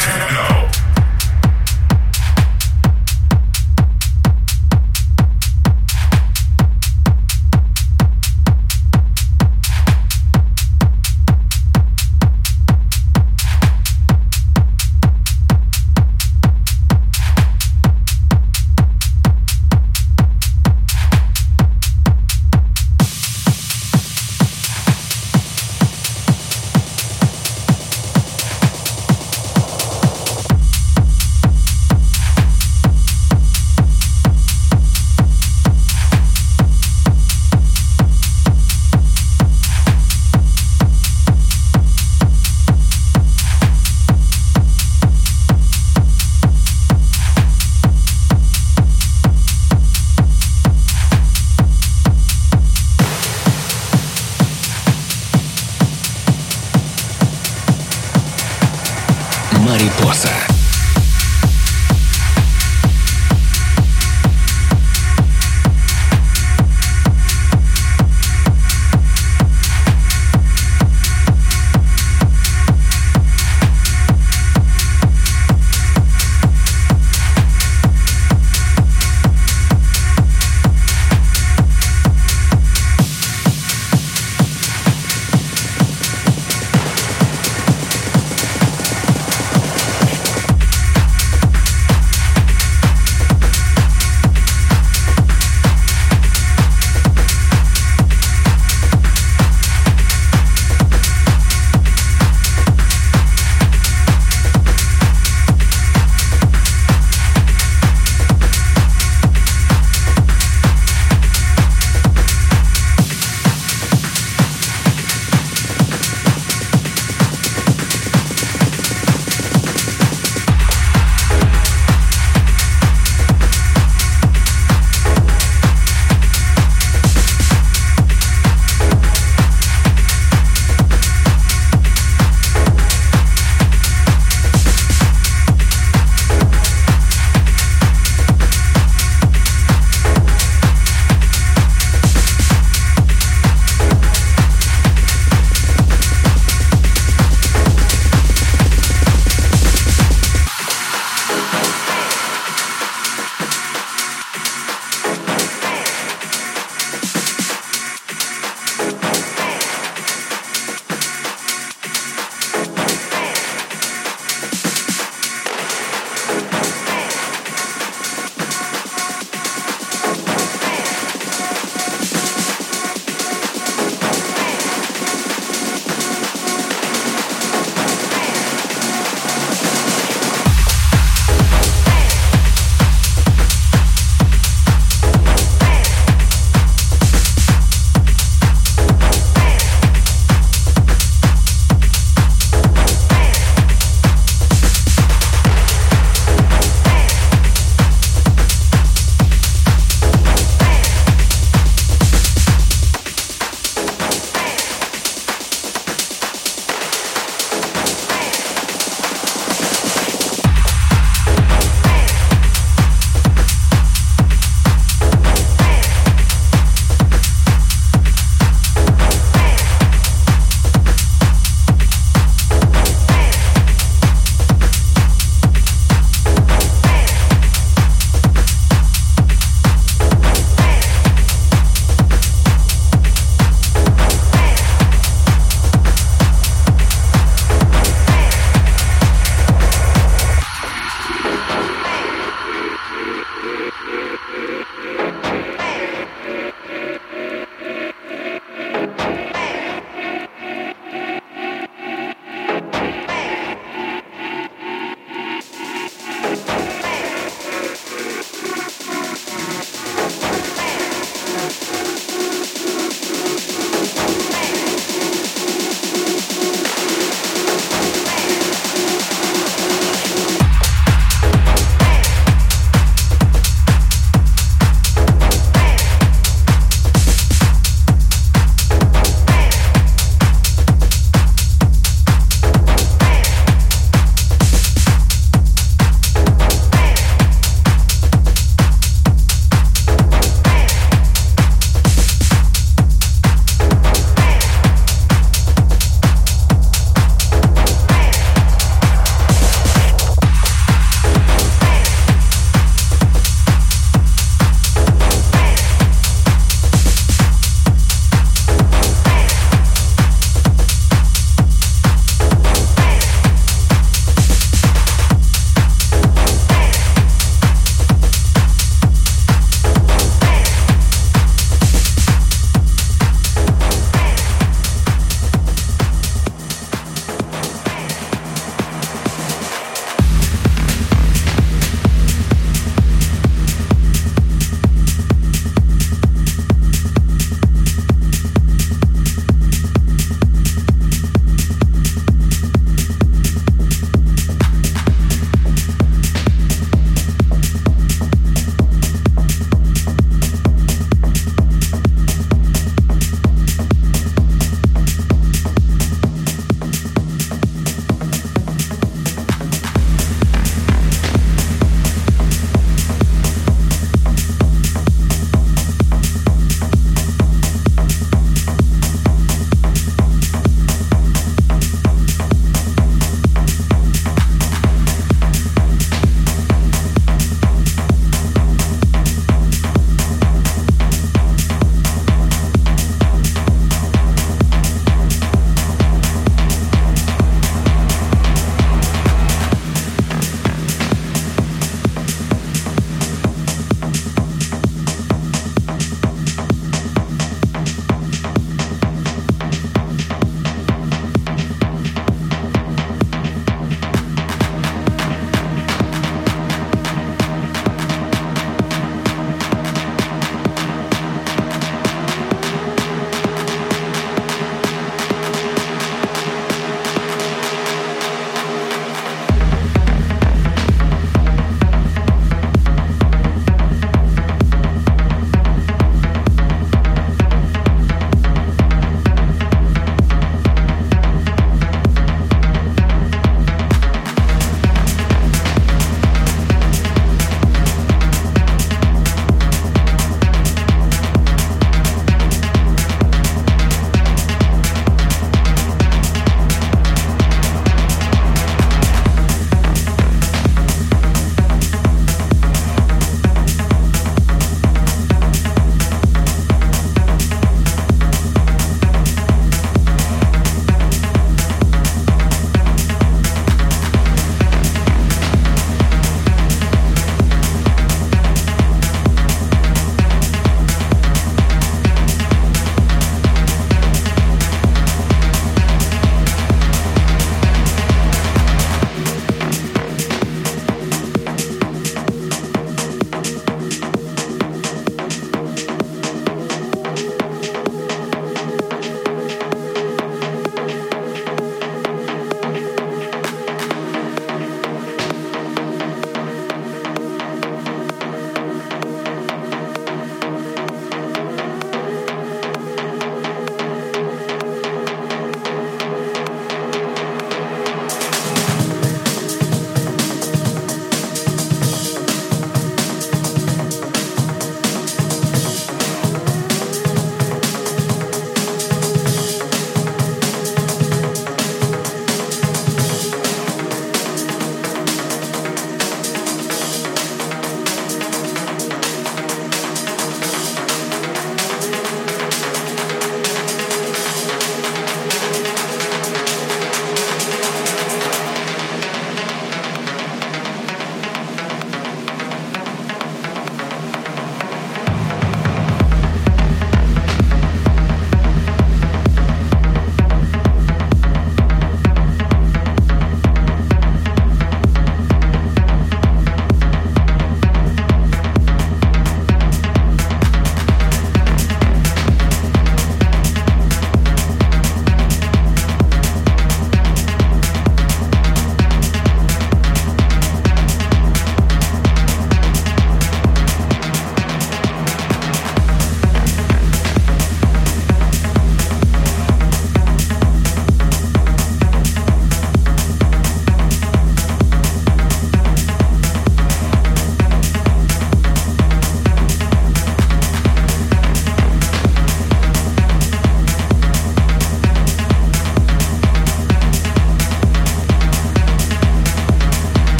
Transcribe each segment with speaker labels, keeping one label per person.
Speaker 1: techno.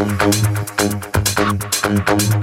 Speaker 2: Thank
Speaker 1: you.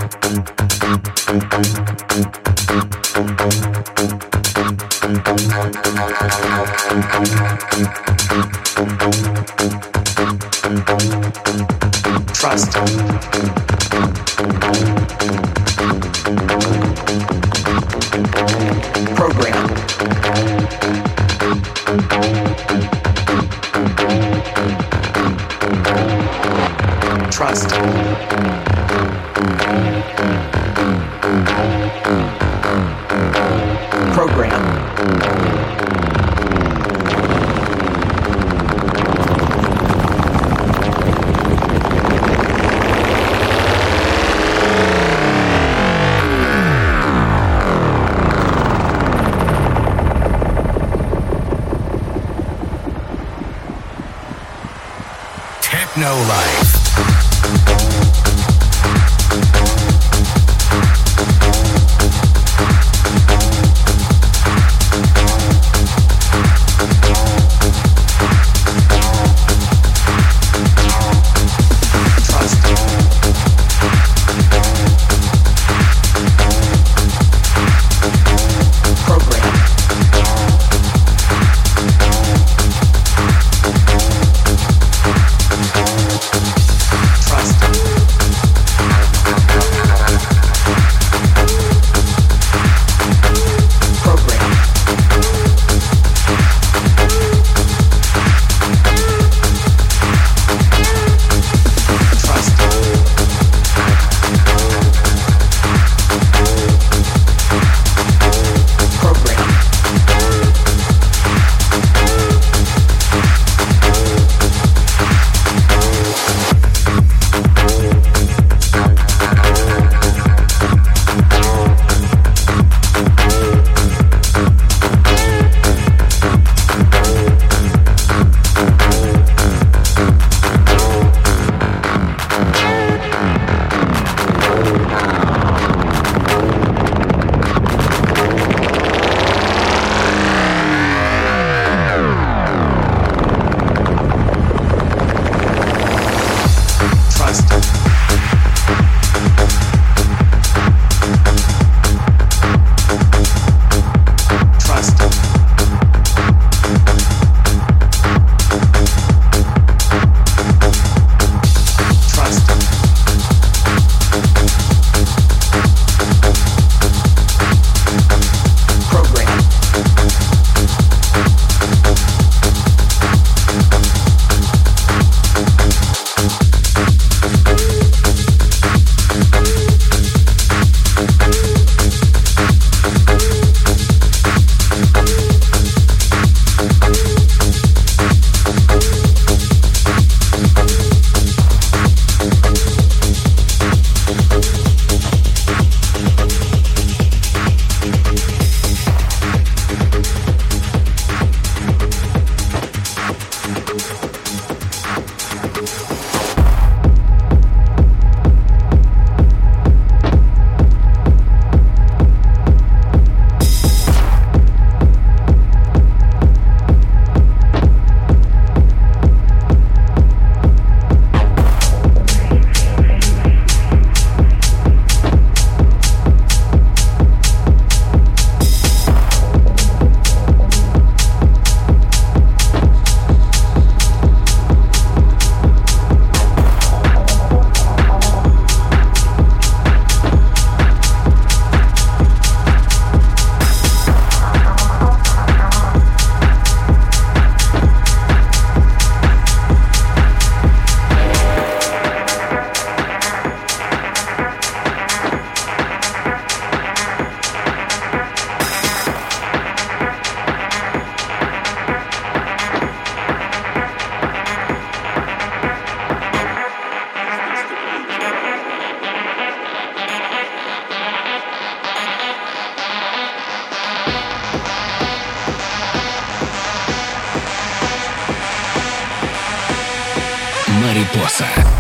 Speaker 1: Марипоса.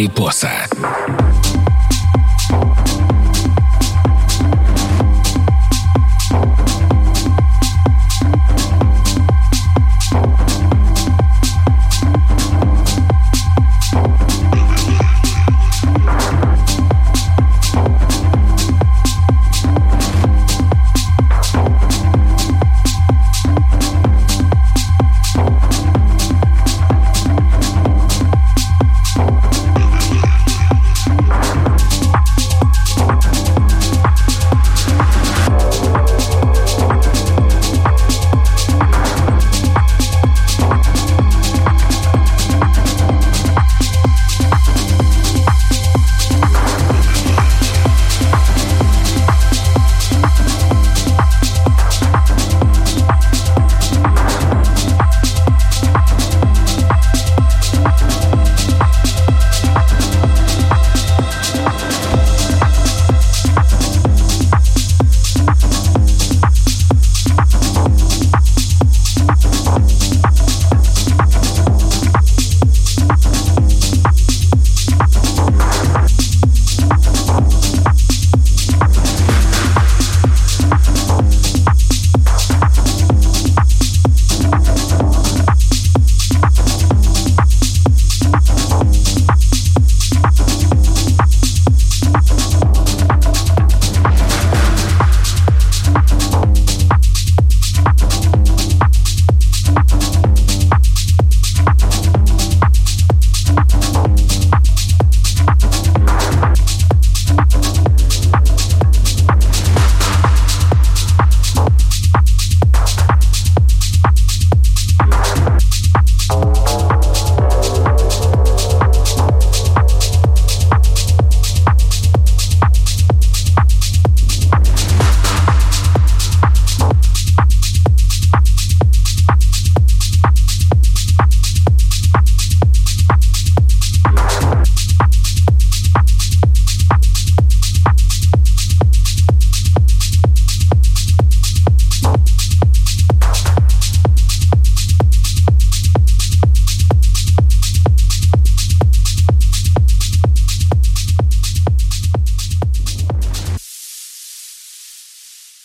Speaker 1: Марипоса.